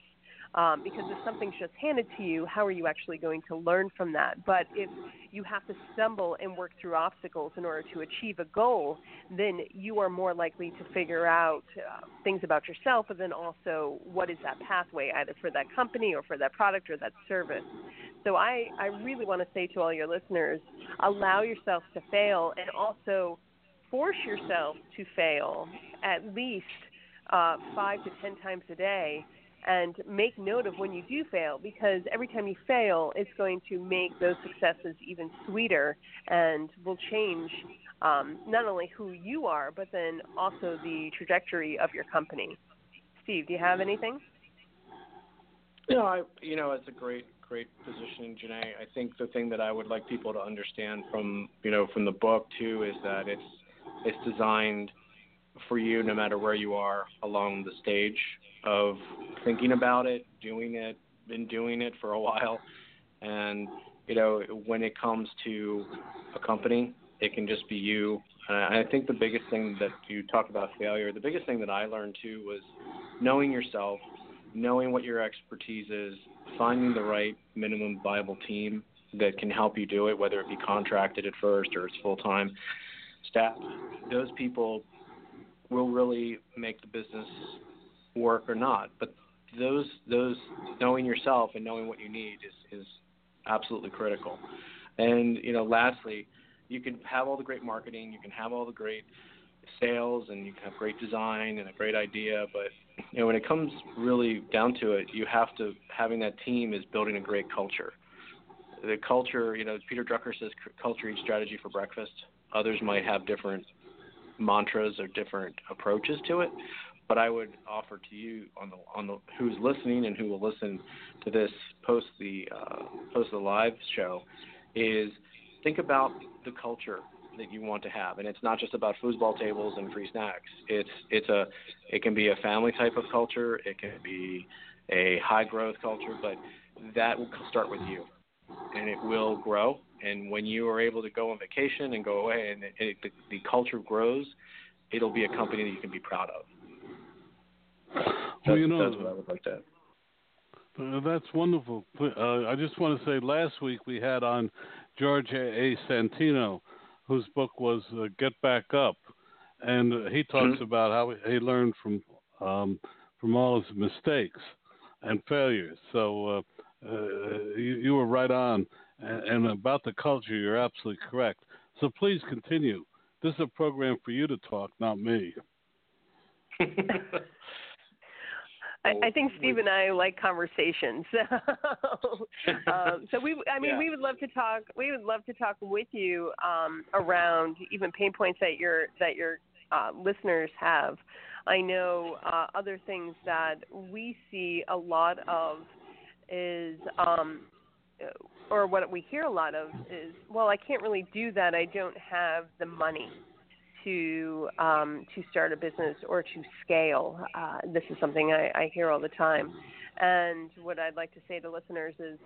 Um, because if something's just handed to you, how are you actually going to learn from that? But if you have to stumble and work through obstacles in order to achieve a goal, then you are more likely to figure out uh, things about yourself, but then also what is that pathway either for that company or for that product or that service. So I, I really want to say to all your listeners, allow yourself to fail and also force yourself to fail at least uh, five to ten times a day and make note of when you do fail because every time you fail, it's going to make those successes even sweeter and will change um, not only who you are, but then also the trajectory of your company. Steve, do you have anything? Know, I, you know, it's a great, great positioning, Jana. I think the thing that I would like people to understand from, you know, from the book too is that it's, it's designed for you no matter where you are along the stage of thinking about it, doing it, been doing it for a while, and you know when it comes to a company, it can just be you. And I think the biggest thing that you talk about failure, the biggest thing that I learned too was knowing yourself, knowing what your expertise is, finding the right minimum viable team that can help you do it, whether it be contracted at first or it's full time staff. Those people will really make the business work or not. But those those knowing yourself and knowing what you need is is absolutely critical. And you know, lastly, you can have all the great marketing, you can have all the great sales, and you can have great design and a great idea, but you know, when it comes really down to it, you have to having that team is building a great culture. The culture, you know, Peter Drucker says, culture eats strategy for breakfast. Others might have different mantras or different approaches to it, what I would offer to you on the on the who's listening and who will listen to this post the uh, post the live show is think about the culture that you want to have, and it's not just about foosball tables and free snacks. It's it's a it can be a family type of culture. It can be a high growth culture, but that will start with you, and it will grow. And when you are able to go on vacation and go away, and it, it, the, the culture grows, it'll be a company that you can be proud of. Well, you know, that's what I would like to. Uh, that's wonderful. Uh, I just want to say, last week we had on George A. Santino, whose book was uh, "Get Back Up," and he talks mm-hmm. about how he learned from um, from all his mistakes and failures. So uh, uh, you, you, were right on, and, and about the culture, you're absolutely correct. So please continue. This is a program for you to talk, not me. I, I think Steve and I like conversations. So, um, so we, I mean, yeah. we would love to talk. We would love to talk with you um, around even pain points that your that your uh, listeners have. I know uh, other things that we see a lot of is, um, or what we hear a lot of is, well, I can't really do that. I don't have the money to um, to start a business or to scale. Uh, this is something I, I hear all the time. And what I'd like to say to listeners is,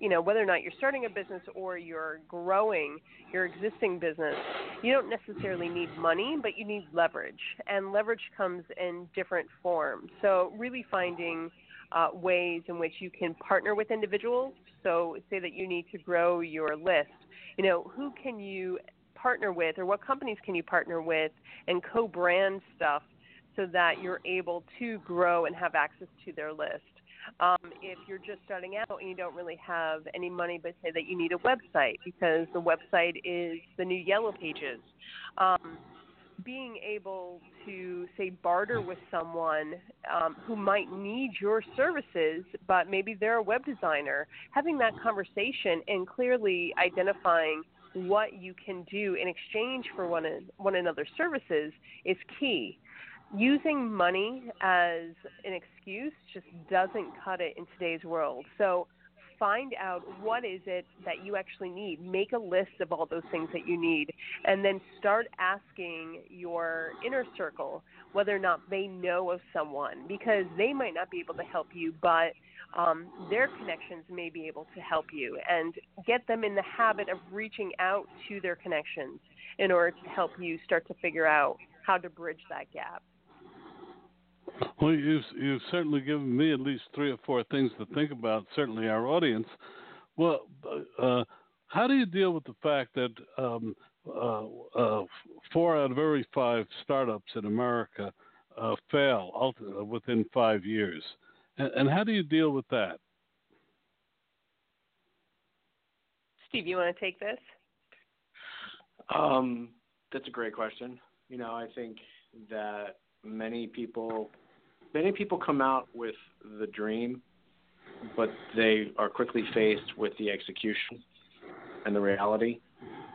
you know, whether or not you're starting a business or you're growing your existing business, you don't necessarily need money, but you need leverage. And leverage comes in different forms. So really finding uh, ways in which you can partner with individuals. So say that you need to grow your list. You know, who can you partner with or what companies can you partner with and co-brand stuff so that you're able to grow and have access to their list. Um, if you're just starting out and you don't really have any money, but say that you need a website because the website is the new Yellow Pages. Um, being able to say barter with someone um, who might need your services, but maybe they're a web designer, having that conversation and clearly identifying what you can do in exchange for one one another's services is key. Using money as an excuse just doesn't cut it in today's world. So find out what is it that you actually need. Make a list of all those things that you need, and then start asking your inner circle whether or not they know of someone because they might not be able to help you, but um, their connections may be able to help you, and get them in the habit of reaching out to their connections in order to help you start to figure out how to bridge that gap. Well, you've, you've certainly given me at least three or four things to think about, certainly our audience. Well, uh, how do you deal with the fact that um, uh, uh, four out of every five startups in America uh, fail within five years? And, and, how do you deal with that? Steve, you want to take this? Um, that's a great question. You know, I think that many people many people come out with the dream, but they are quickly faced with the execution and the reality.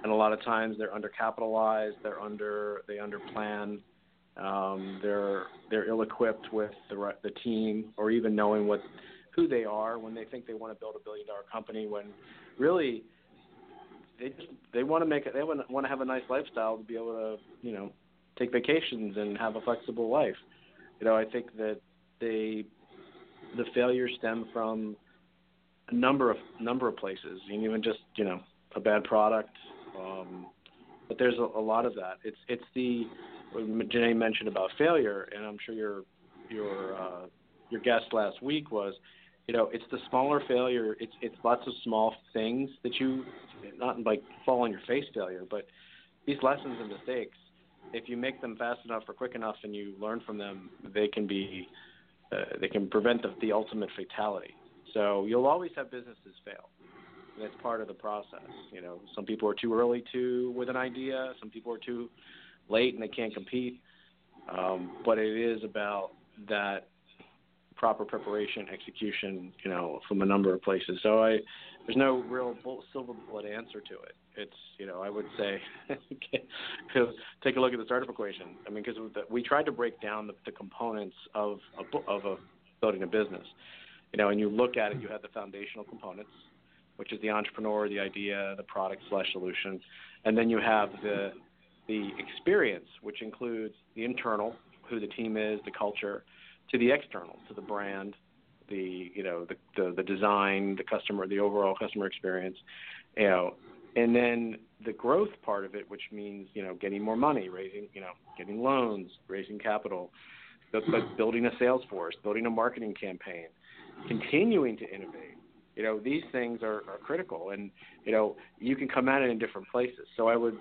And a lot of times they're undercapitalized, they're under they underplan, um, they're they're ill-equipped with the the team or even knowing what who they are when they think they want to build a billion-dollar company. When really they just they want to make it they want to have a nice lifestyle to be able to you know take vacations and have a flexible life. You know, I think that they the failures stem from a number of number of places, and even just you know a bad product. Um, but there's a, a lot of that. It's it's the Jana mentioned about failure, and I'm sure your your uh, your guest last week was, you know, it's the smaller failure. It's it's lots of small things that you not like fall on your face failure, but these lessons and mistakes if you make them fast enough or quick enough and you learn from them, they can be uh, they can prevent the, the ultimate fatality. So you'll always have businesses fail. That's part of the process. You know, some people are too early to with an idea. Some people are too late and they can't compete. Um, but it is about that proper preparation, execution. You know, from a number of places. So I, there's no real silver bullet answer to it it's you know I would say take a look at the startup equation. I mean, because we tried to break down the, the components of a, of a building a business. You know, and you look at it, you have the foundational components, which is the entrepreneur, the idea, the product slash solution, and then you have the the experience, which includes the internal, who the team is, the culture, to the external, to the brand, the you know the the, the design, the customer, the overall customer experience, you know, and then the growth part of it, which means you know getting more money, raising you know getting loans, raising capital, but, but building a sales force, building a marketing campaign, continuing to innovate. You know these things are, are critical, and you know you can come at it in different places. So I would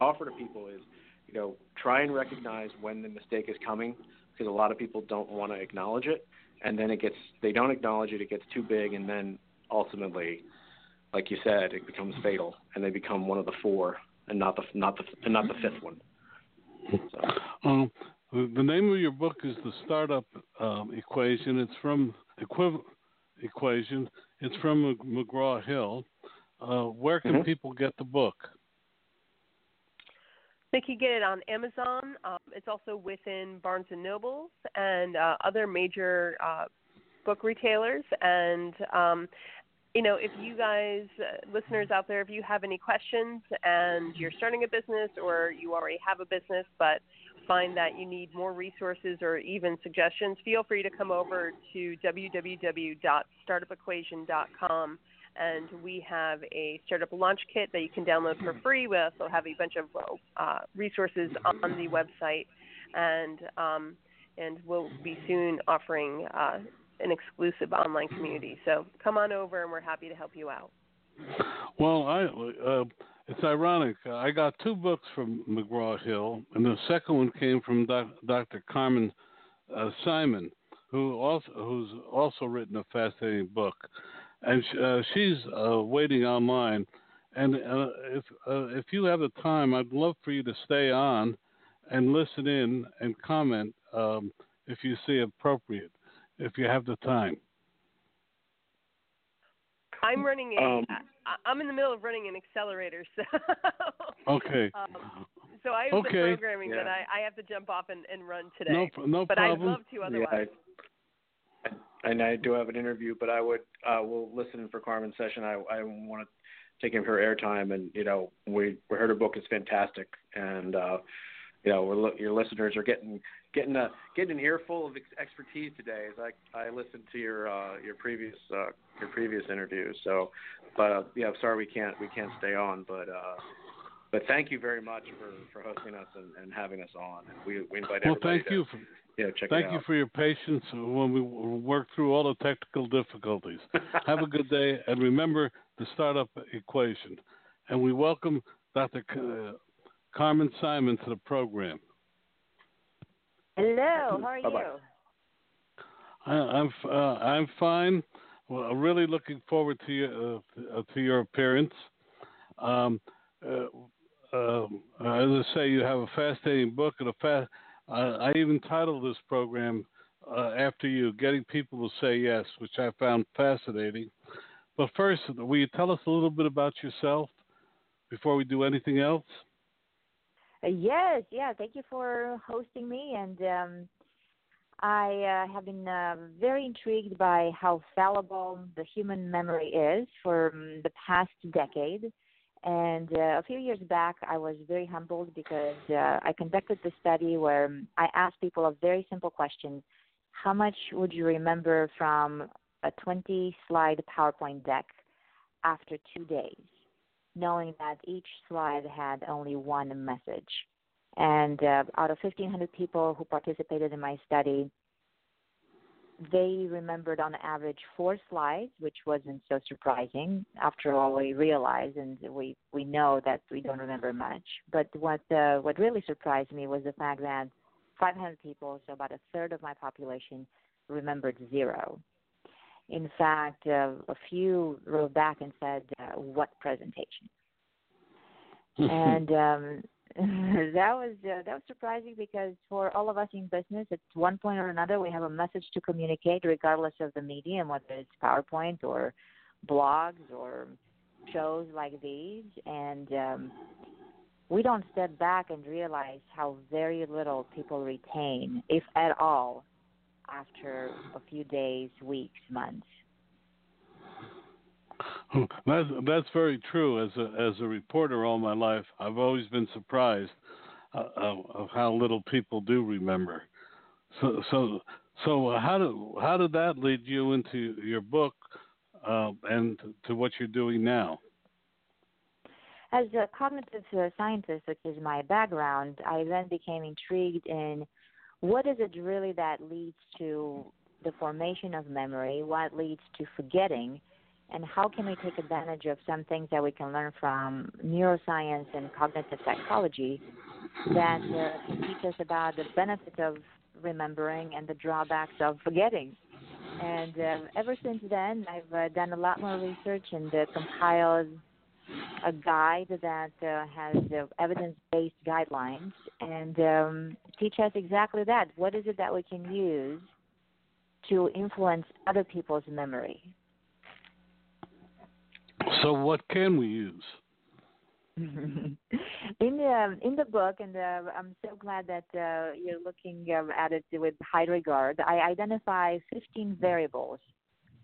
offer to people is you know try and recognize when the mistake is coming because a lot of people don't want to acknowledge it, and then it gets they don't acknowledge it, it gets too big, and then ultimately like you said, it becomes fatal, and they become one of the four, and not the not the and not the fifth one. So. Um, the name of your book is the Startup um, Equation. It's from Equiv- Equation. It's from McGraw Hill. Uh, where can mm-hmm. people get the book? They can get it on Amazon. Um, it's also within Barnes and Nobles and uh, other major uh, book retailers. And um, you know, if you guys, uh, listeners out there, if you have any questions and you're starting a business or you already have a business but find that you need more resources or even suggestions, feel free to come over to www.startupequation.com and we have a startup launch kit that you can download for free. We also have a bunch of uh, resources on the website, and um, and we'll be soon offering uh, an exclusive online community. So come on over, and we're happy to help you out. Well, I uh, it's ironic. I got two books from McGraw Hill, and the second one came from doc, Dr. Carmen uh, Simon, who also who's also written a fascinating book, and uh, she's uh, waiting online. And uh, if uh, if you have the time, I'd love for you to stay on and listen in and comment um, if you see appropriate, if you have the time. I'm running a. Um, am in the middle of running an accelerator, so. Okay. Um, so I have Okay. some programming that I, I have to jump off and, and run today. No, pro- no but I'd problem. love to otherwise. Yeah, I, and I do have an interview, but I would uh, we'll listen for Carmen's session. I I want to take in her airtime, and you know we we heard her book is fantastic, and uh, you know we're, li- your listeners are getting getting a getting an earful of ex- expertise today. As I I listened to your uh, your previous uh, your previous interview, so but uh, yeah, sorry we can't we can't stay on, but. uh but thank you very much for, for hosting us and, and having us on. And we, we invite Well, everybody thank to you. For, yeah, check thank you for your patience when we work through all the technical difficulties. Have a good day, and remember the startup equation. And we welcome Dr. Uh, Carmen Simon to the program. Hello, how are Bye-bye. you? I, I'm uh, I'm fine. Well, I'm really looking forward to your uh, to your appearance. Um, uh, um, as I say, you have a fascinating book and a fast. Uh, I even titled this program uh, after you, "Getting People to Say Yes," which I found fascinating. But first, will you tell us a little bit about yourself before we do anything else? Uh, yes, yeah. Thank you for hosting me, and um, I uh, have been uh, very intrigued by how fallible the human memory is for um, the past decade. And uh, a few years back, I was very humbled because uh, I conducted the study where um, I asked people a very simple question: How much would you remember from a 20-slide PowerPoint deck after two days? Knowing that each slide had only one message. And uh, out of 1,500 people who participated in my study, they remembered on average four slides, which wasn't so surprising. After all, we realize and we we know that we don't remember much. But what uh, what really surprised me was the fact that 500 people, so about a third of my population, remembered zero. In fact, uh, a few wrote back and said, uh, "What presentation?" and um, that was uh, that was surprising because for all of us in business, at one point or another, we have a message to communicate, regardless of the medium, whether it's PowerPoint or blogs or shows like these, and um, we don't step back and realize how very little people retain, if at all, after a few days, weeks, months. That's that's very true. As a as a reporter all my life, I've always been surprised uh, of, how little people do remember. So so so how did how did that lead you into your book uh, and to what you're doing now? As a cognitive uh, scientist, which is my background, I then became intrigued in what is it really that leads to the formation of memory, what leads to forgetting, and how can we take advantage of some things that we can learn from neuroscience and cognitive psychology that uh, can teach us about the benefits of remembering and the drawbacks of forgetting. And uh, ever since then, I've uh, done a lot more research and uh, compiled a guide that uh, has uh, evidence-based guidelines. And um, teach us exactly that. What is it that we can use to influence other people's memory? So what can we use? in the in the book, and uh, I'm so glad that uh, you're looking um, at it with high regard. I identify 15 variables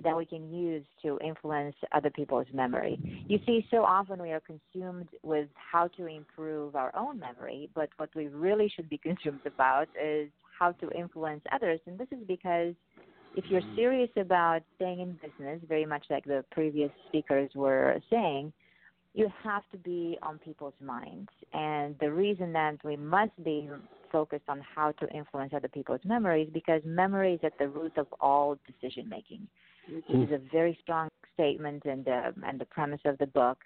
that we can use to influence other people's memory. You see, so often we are consumed with how to improve our own memory, but what we really should be consumed about is how to influence others. And this is because if you're mm-hmm. serious about staying in business, very much like the previous speakers were saying, you have to be on people's minds. And the reason that we must be focused on how to influence other people's memories is because memory is at the root of all decision making. This is a very strong statement and uh, and the premise of the book.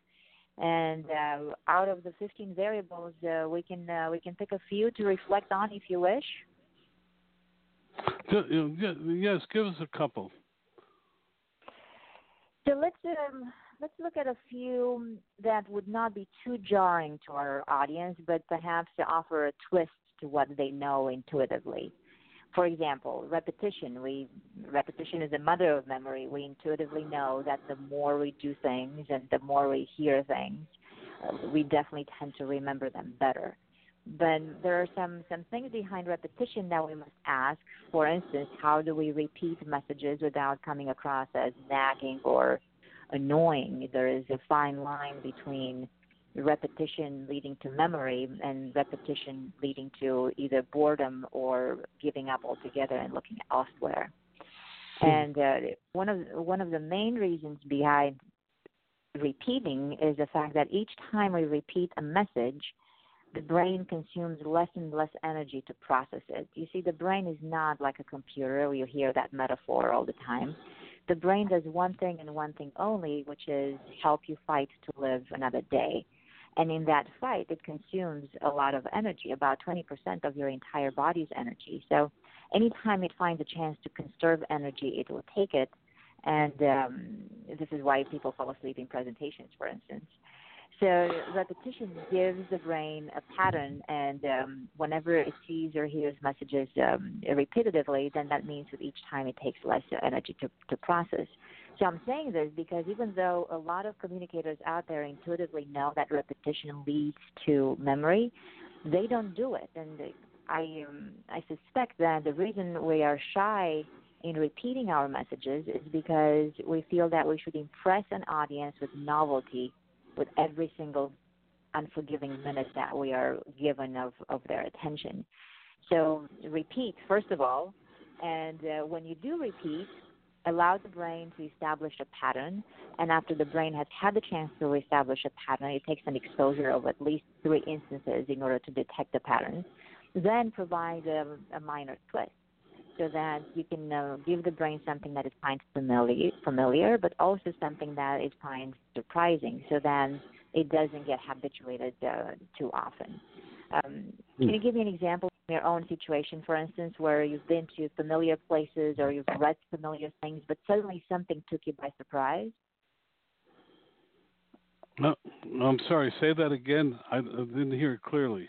And uh, out of the 15 variables, uh, we can uh, we can pick a few to reflect on if you wish. Yes, give us a couple. So let's um, let's look at a few that would not be too jarring to our audience, but perhaps to offer a twist to what they know intuitively. For example, repetition. We repetition is the mother of memory. We intuitively know that the more we do things and the more we hear things, uh, we definitely tend to remember them better. But there are some some things behind repetition that we must ask. For instance, how do we repeat messages without coming across as nagging or annoying? There is a fine line between repetition leading to memory and repetition leading to either boredom or giving up altogether and looking elsewhere. Hmm. And uh, one of one of the main reasons behind repeating is the fact that each time we repeat a message, the brain consumes less and less energy to process it. You see, the brain is not like a computer. You hear that metaphor all the time. The brain does one thing and one thing only, which is help you fight to live another day. And in that fight, it consumes a lot of energy, about 20% of your entire body's energy. So anytime it finds a chance to conserve energy, it will take it. And um, this is why people fall asleep in presentations, for instance. So repetition gives the brain a pattern, and um, whenever it sees or hears messages um, repetitively, then that means that each time it takes less energy to, to process. So I'm saying this because even though a lot of communicators out there intuitively know that repetition leads to memory, they don't do it. And I um, I suspect that the reason we are shy in repeating our messages is because we feel that we should impress an audience with novelty with every single unforgiving minute that we are given of, of their attention. So repeat first of all, and uh, when you do repeat, allow the brain to establish a pattern. And after the brain has had the chance to establish a pattern, it takes an exposure of at least three instances in order to detect the pattern. Then provide a, a minor twist so that you can uh, give the brain something that it finds familiar, familiar, but also something that it finds surprising, so that it doesn't get habituated uh, too often. Um, can you give me an example from your own situation, for instance, where you've been to familiar places or you've read familiar things, but suddenly something took you by surprise? No, I'm sorry. Say that again. I, I didn't hear it clearly.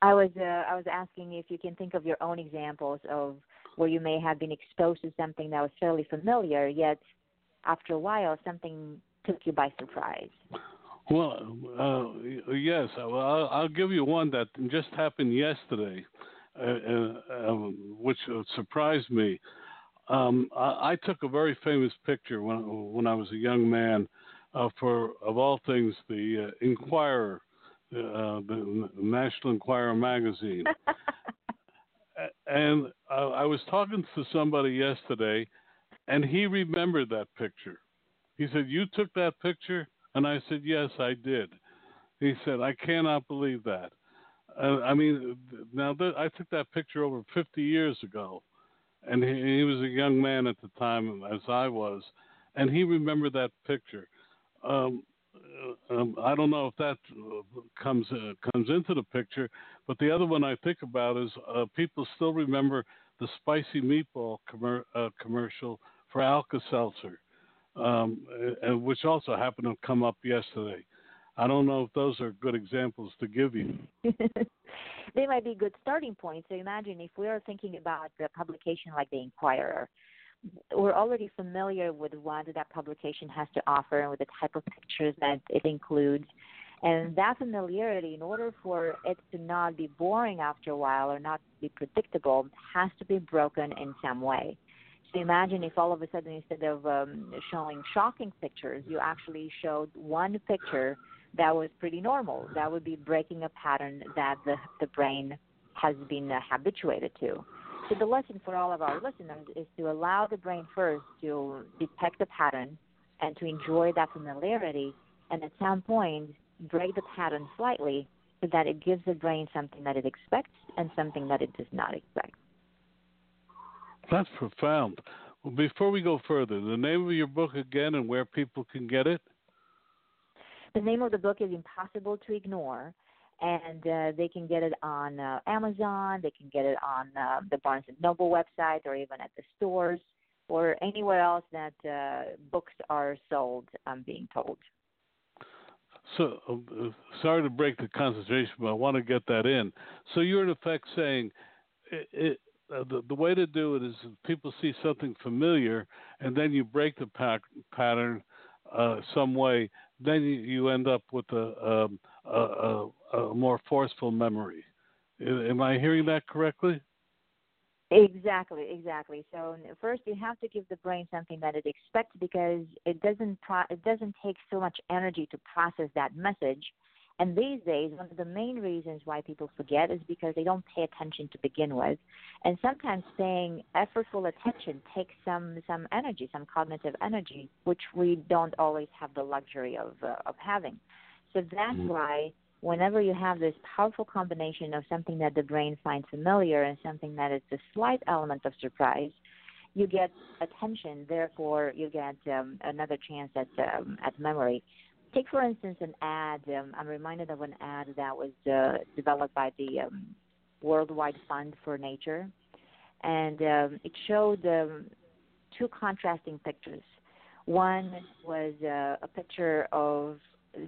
I was uh, I was asking if you can think of your own examples of where you may have been exposed to something that was fairly familiar, yet after a while something took you by surprise. Well, uh, yes. I'll, I'll give you one that just happened yesterday, uh, uh, um, which surprised me. Um, I, I took a very famous picture when when I was a young man uh, for, of all things, the uh, Enquirer, uh, the National Enquirer magazine. and uh, I was talking to somebody yesterday, and he remembered that picture. He said, "You took that picture." And I said, Yes, I did. He said, I cannot believe that. Uh, I mean, now th- I took that picture over 50 years ago, and he, he, was a young man at the time, as I was, and he remembered that picture. Um, uh, um, I don't know if that uh, comes uh, comes into the picture, but the other one I think about is uh, people still remember the spicy meatball commer- uh, commercial for Alka Seltzer um, and which also happened to come up yesterday. I don't know if those are good examples to give you. they might be good starting points. So imagine if we are thinking about a publication like the Enquirer, we're already familiar with what that publication has to offer and with the type of pictures that it includes. And that familiarity, in order for it to not be boring after a while or not be predictable, has to be broken in some way. So imagine if all of a sudden instead of um, showing shocking pictures, you actually showed one picture that was pretty normal. That would be breaking a pattern that the the brain has been uh, habituated to. So the lesson for all of our listeners is to allow the brain first to detect the pattern and to enjoy that familiarity, and at some point break the pattern slightly so that it gives the brain something that it expects and something that it does not expect. That's profound. Well, before we go further, the name of your book again and where people can get it? The name of the book is Impossible to Ignore, and uh, they can get it on uh, Amazon. They can get it on uh, the Barnes and Noble website, or even at the stores, or anywhere else that uh, books are sold. I'm being told. So, uh, sorry to break the concentration, but I want to get that in. So, you're in effect saying it, it, uh, the, the way to do it is people see something familiar, and then you break the pack, pattern uh, some way. Then you, you end up with a, um, a, a, a more forceful memory. Am I hearing that correctly? Exactly, exactly. So first, you have to give the brain something that it expects because it doesn't pro- it doesn't take so much energy to process that message. And these days, one of the main reasons why people forget is because they don't pay attention to begin with. And sometimes paying effortful attention takes some some energy, some cognitive energy, which we don't always have the luxury of uh, of having. So that's mm-hmm. why whenever you have this powerful combination of something that the brain finds familiar and something that is a slight element of surprise, you get attention. Therefore, you get um, another chance at um, at memory. Take for instance an ad. Um, I'm reminded of an ad that was uh, developed by the um, Worldwide Fund for Nature, and um, it showed um, two contrasting pictures. One was uh, a picture of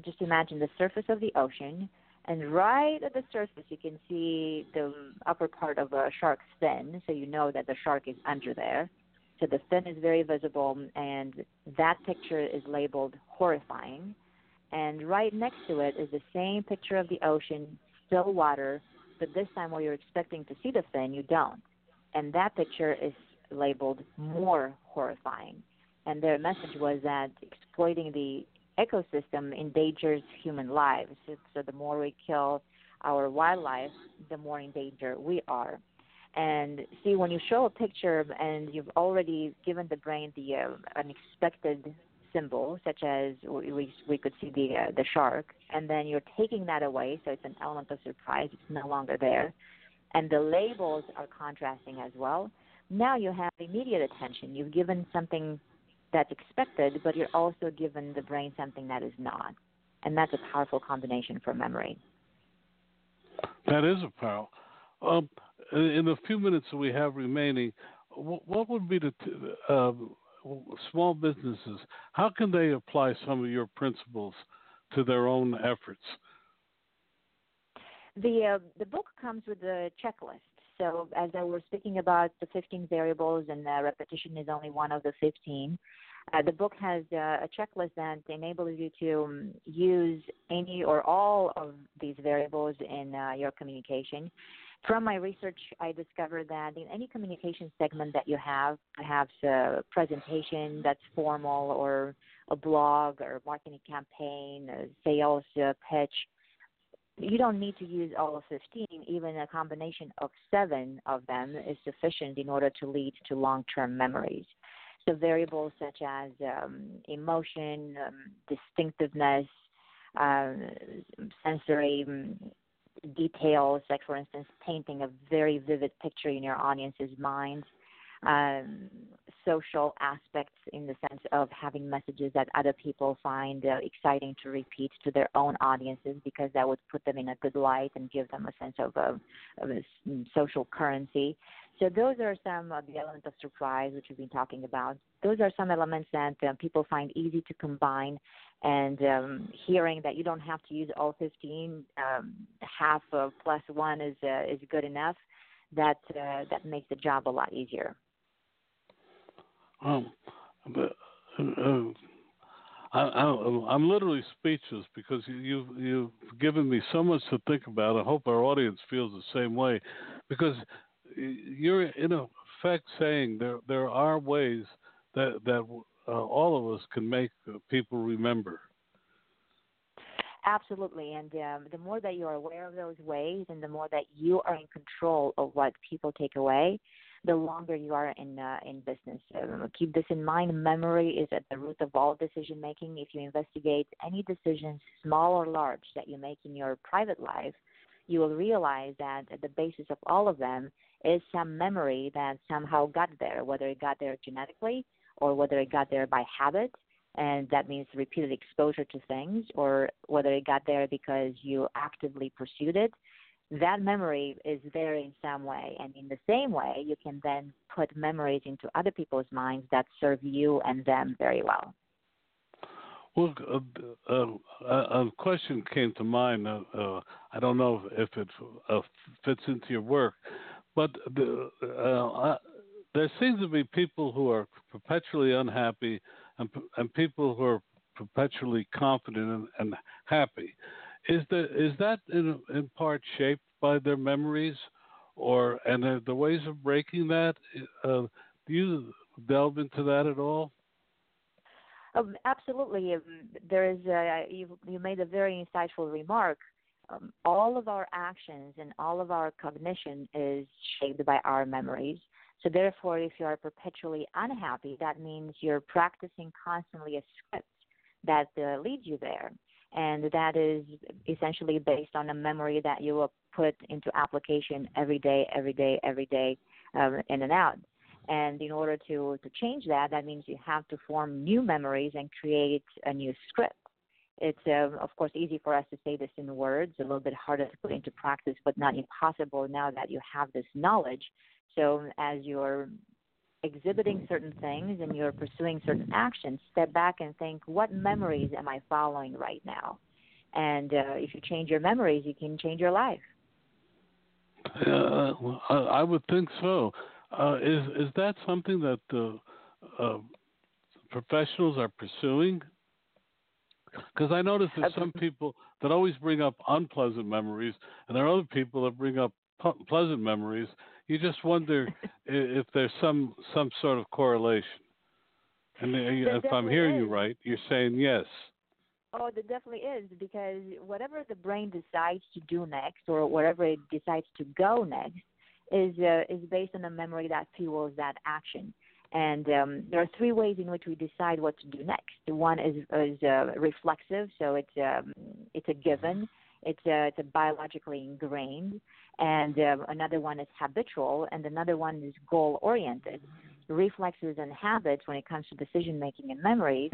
just imagine the surface of the ocean, and right at the surface you can see the upper part of a shark's fin, so you know that the shark is under there. So the fin is very visible, and that picture is labeled horrifying. And right next to it is the same picture of the ocean, still water, but this time where you're expecting to see the fin, you don't. And that picture is labeled more horrifying. And their message was that exploiting the ecosystem endangers human lives. So the more we kill our wildlife, the more in danger we are. And see, when you show a picture and you've already given the brain the uh, unexpected symbol, such as we we could see the uh, the shark, and then you're taking that away, so it's an element of surprise. It's no longer there, and the labels are contrasting as well. Now you have immediate attention. You've given something that's expected, but you're also given the brain something that is not. And that's a powerful combination for memory. That is a power. Um, in the few minutes that we have remaining, what would be the uh, small businesses? How can they apply some of your principles to their own efforts? The uh, the book comes with a checklist. So as I was speaking about the 15 variables, and uh, repetition is only one of the 15. Uh, the book has uh, a checklist that enables you to um, use any or all of these variables in uh, your communication. From my research, I discovered that in any communication segment that you have, perhaps a presentation that's formal or a blog or marketing campaign, a sales pitch, you don't need to use all of 15. Even a combination of seven of them is sufficient in order to lead to long term memories. So, variables such as um, emotion, um, distinctiveness, uh, sensory um, details, like for instance, painting a very vivid picture in your audience's mind, um, social aspects in the sense of having messages that other people find uh, exciting to repeat to their own audiences because that would put them in a good light and give them a sense of, uh, of a social currency. So those are some of the elements of surprise which we've been talking about. Those are some elements that uh, people find easy to combine. And um, hearing that you don't have to use all 15, um, half of plus one is uh, is good enough. That uh, that makes the job a lot easier. Um, but, uh, I, I, I'm literally speechless because you, you've you've given me so much to think about. I hope our audience feels the same way, because you're in effect saying there there are ways that that uh, all of us can make people remember. Absolutely, and um, the more that you are aware of those ways, and the more that you are in control of what people take away, the longer you are in uh, in business. Um, keep this in mind. Memory is at the root of all decision making. If you investigate any decisions, small or large, that you make in your private life, you will realize that at the basis of all of them is some memory that somehow got there, whether it got there genetically or whether it got there by habit and that means repeated exposure to things, or whether it got there because you actively pursued it, that memory is there in some way. And in the same way, you can then put memories into other people's minds that serve you and them very well. Well, uh, uh, a question came to mind. Uh, uh I don't know if it uh, fits into your work, but the, uh, there seems to be people who are perpetually unhappy and, and people who are perpetually confident and, and happy. Is the is that in in part shaped by their memories, or and the, the ways of breaking that? Uh, do you delve into that at all? Um, absolutely. Um, there is a, you you made a very insightful remark. Um, all of our actions and all of our cognition is shaped by our memories. So therefore, if you are perpetually unhappy, that means you're practicing constantly a script that uh, leads you there and that is essentially based on a memory that you will put into application every day, every day, every day, um, in and out. And in order to to change that, that means you have to form new memories and create a new script. It's uh, of course easy for us to say this in words, a little bit harder to put into practice, but not impossible now that you have this knowledge. So as you're exhibiting certain things and you're pursuing certain actions, step back and think, what memories am I following right now? And uh, if you change your memories, you can change your life. Uh, I would think so. Uh, is is that something that uh, professionals are pursuing? Because I notice there's some people that always bring up unpleasant memories, and there are other people that bring up pleasant memories, you just wonder if there's some some sort of correlation. And there if I'm hearing is. you right, you're saying yes. Oh, there definitely is because whatever the brain decides to do next, or wherever it decides to go next, is uh, is based on a memory that fuels that action. And um, there are three ways in which we decide what to do next. One is is uh, reflexive, so it's um, it's a given. It's uh, it's a biologically ingrained, and uh, another one is habitual, and another one is goal oriented. Reflexes and habits, when it comes to decision making and memories,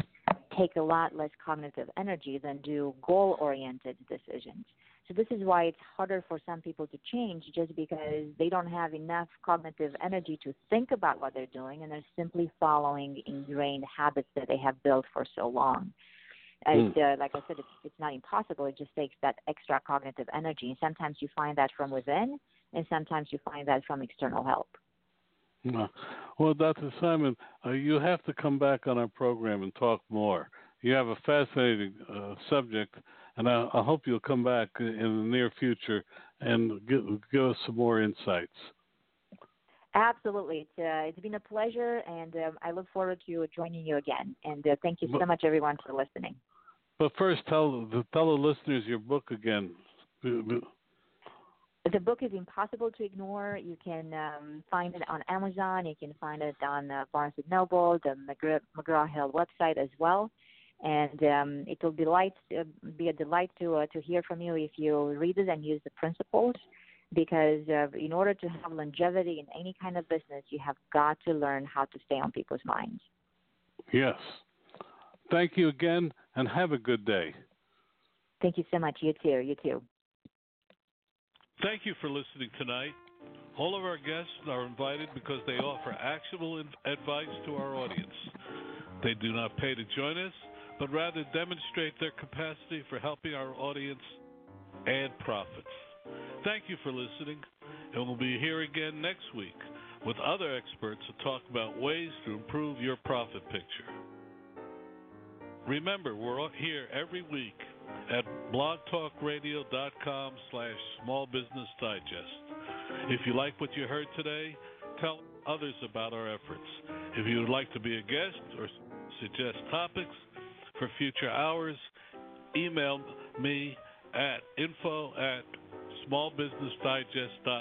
take a lot less cognitive energy than do goal oriented decisions. So this is why it's harder for some people to change just because they don't have enough cognitive energy to think about what they're doing and they're simply following ingrained habits that they have built for so long. Mm. Uh, like I said, it's, it's not impossible. It just takes that extra cognitive energy. And sometimes you find that from within, and sometimes you find that from external help. Well, Dr. Simon, uh, you have to come back on our program and talk more. You have a fascinating uh, subject, and I, I, hope you'll come back in the near future and give, give us some more insights. Absolutely. It's, uh, it's been a pleasure, and um, I look forward to joining you again. And uh, thank you so much, everyone, for listening. But first, tell the fellow listeners your book again. The book is Impossible to Ignore. You can um, find it on Amazon. You can find it on uh, Barnes & Noble, the McGraw-Hill website as well. And um, it will delight, uh, be a delight to, uh, to hear from you if you read it and use the principles because uh, in order to have longevity in any kind of business, you have got to learn how to stay on people's minds. Yes. Thank you again, and have a good day. Thank you so much. You too. You too. Thank you for listening tonight. All of our guests are invited because they offer actionable advice to our audience. They do not pay to join us, but rather demonstrate their capacity for helping our audience add profits. Thank you for listening, and we'll be here again next week with other experts to talk about ways to improve your profit picture. Remember, we're here every week at blogtalkradio.com slash small business digest. If you like what you heard today, tell others about our efforts. If you would like to be a guest or suggest topics for future hours, email me at info at smallbusinessdigest.com